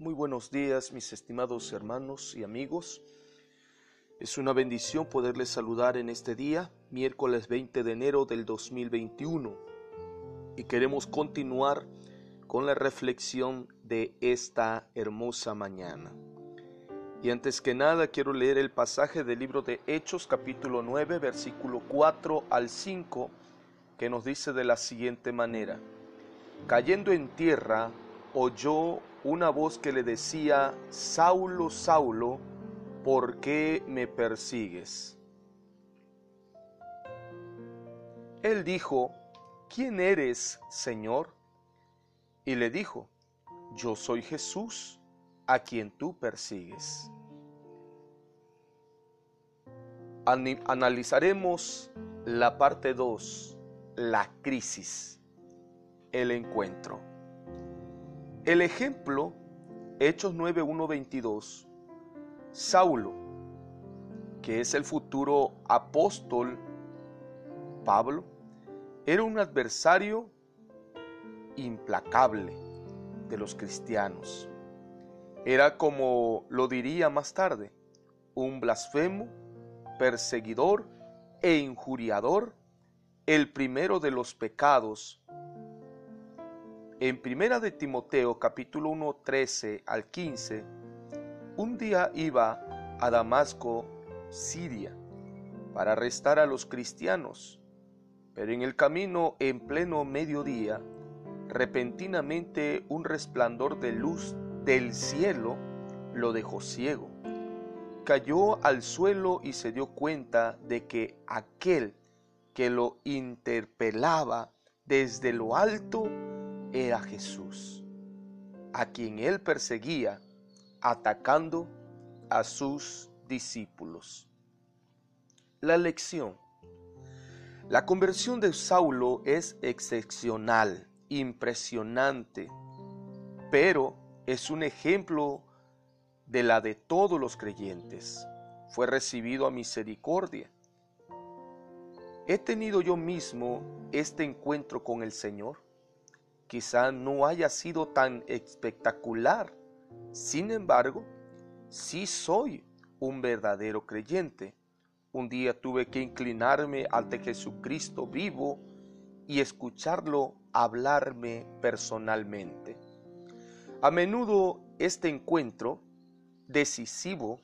Muy buenos días mis estimados hermanos y amigos. Es una bendición poderles saludar en este día, miércoles 20 de enero del 2021. Y queremos continuar con la reflexión de esta hermosa mañana. Y antes que nada quiero leer el pasaje del libro de Hechos capítulo 9 versículo 4 al 5 que nos dice de la siguiente manera. Cayendo en tierra, oyó una voz que le decía, Saulo, Saulo, ¿por qué me persigues? Él dijo, ¿quién eres, Señor? Y le dijo, yo soy Jesús, a quien tú persigues. Analizaremos la parte 2, la crisis, el encuentro. El ejemplo, Hechos 9, 22, Saulo, que es el futuro apóstol Pablo, era un adversario implacable de los cristianos. Era como lo diría más tarde, un blasfemo, perseguidor e injuriador, el primero de los pecados en Primera de Timoteo capítulo 1, 13 al 15, un día iba a Damasco, Siria, para arrestar a los cristianos, pero en el camino en pleno mediodía, repentinamente un resplandor de luz del cielo lo dejó ciego. Cayó al suelo y se dio cuenta de que aquel que lo interpelaba desde lo alto era Jesús, a quien él perseguía atacando a sus discípulos. La lección. La conversión de Saulo es excepcional, impresionante, pero es un ejemplo de la de todos los creyentes. Fue recibido a misericordia. ¿He tenido yo mismo este encuentro con el Señor? Quizá no haya sido tan espectacular. Sin embargo, sí soy un verdadero creyente. Un día tuve que inclinarme ante Jesucristo vivo y escucharlo hablarme personalmente. A menudo este encuentro decisivo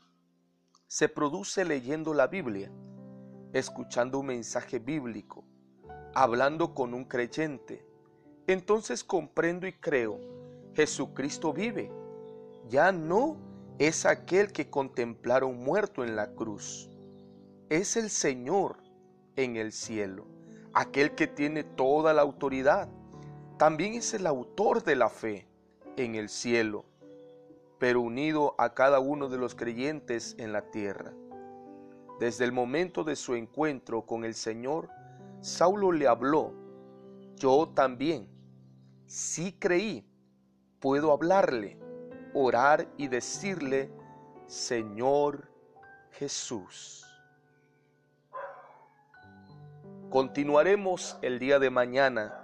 se produce leyendo la Biblia, escuchando un mensaje bíblico, hablando con un creyente, entonces comprendo y creo, Jesucristo vive. Ya no es aquel que contemplaron muerto en la cruz. Es el Señor en el cielo, aquel que tiene toda la autoridad. También es el autor de la fe en el cielo, pero unido a cada uno de los creyentes en la tierra. Desde el momento de su encuentro con el Señor, Saulo le habló, yo también si creí, puedo hablarle, orar y decirle, Señor Jesús. Continuaremos el día de mañana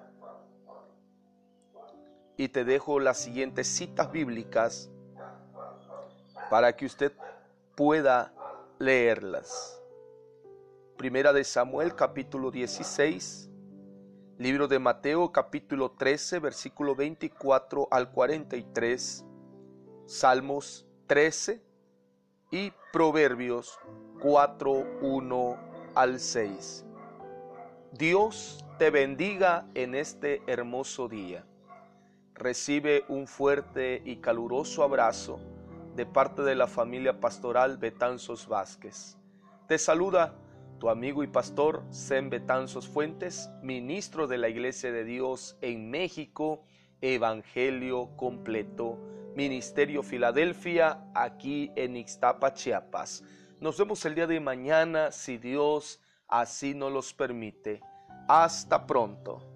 y te dejo las siguientes citas bíblicas para que usted pueda leerlas. Primera de Samuel capítulo 16 Libro de Mateo capítulo 13 versículo 24 al 43, Salmos 13 y Proverbios 4, 1 al 6. Dios te bendiga en este hermoso día. Recibe un fuerte y caluroso abrazo de parte de la familia pastoral Betanzos Vázquez. Te saluda tu amigo y pastor Sem Betanzos Fuentes, ministro de la Iglesia de Dios en México, Evangelio completo, Ministerio Filadelfia, aquí en Ixtapa, Chiapas. Nos vemos el día de mañana, si Dios así nos los permite. Hasta pronto.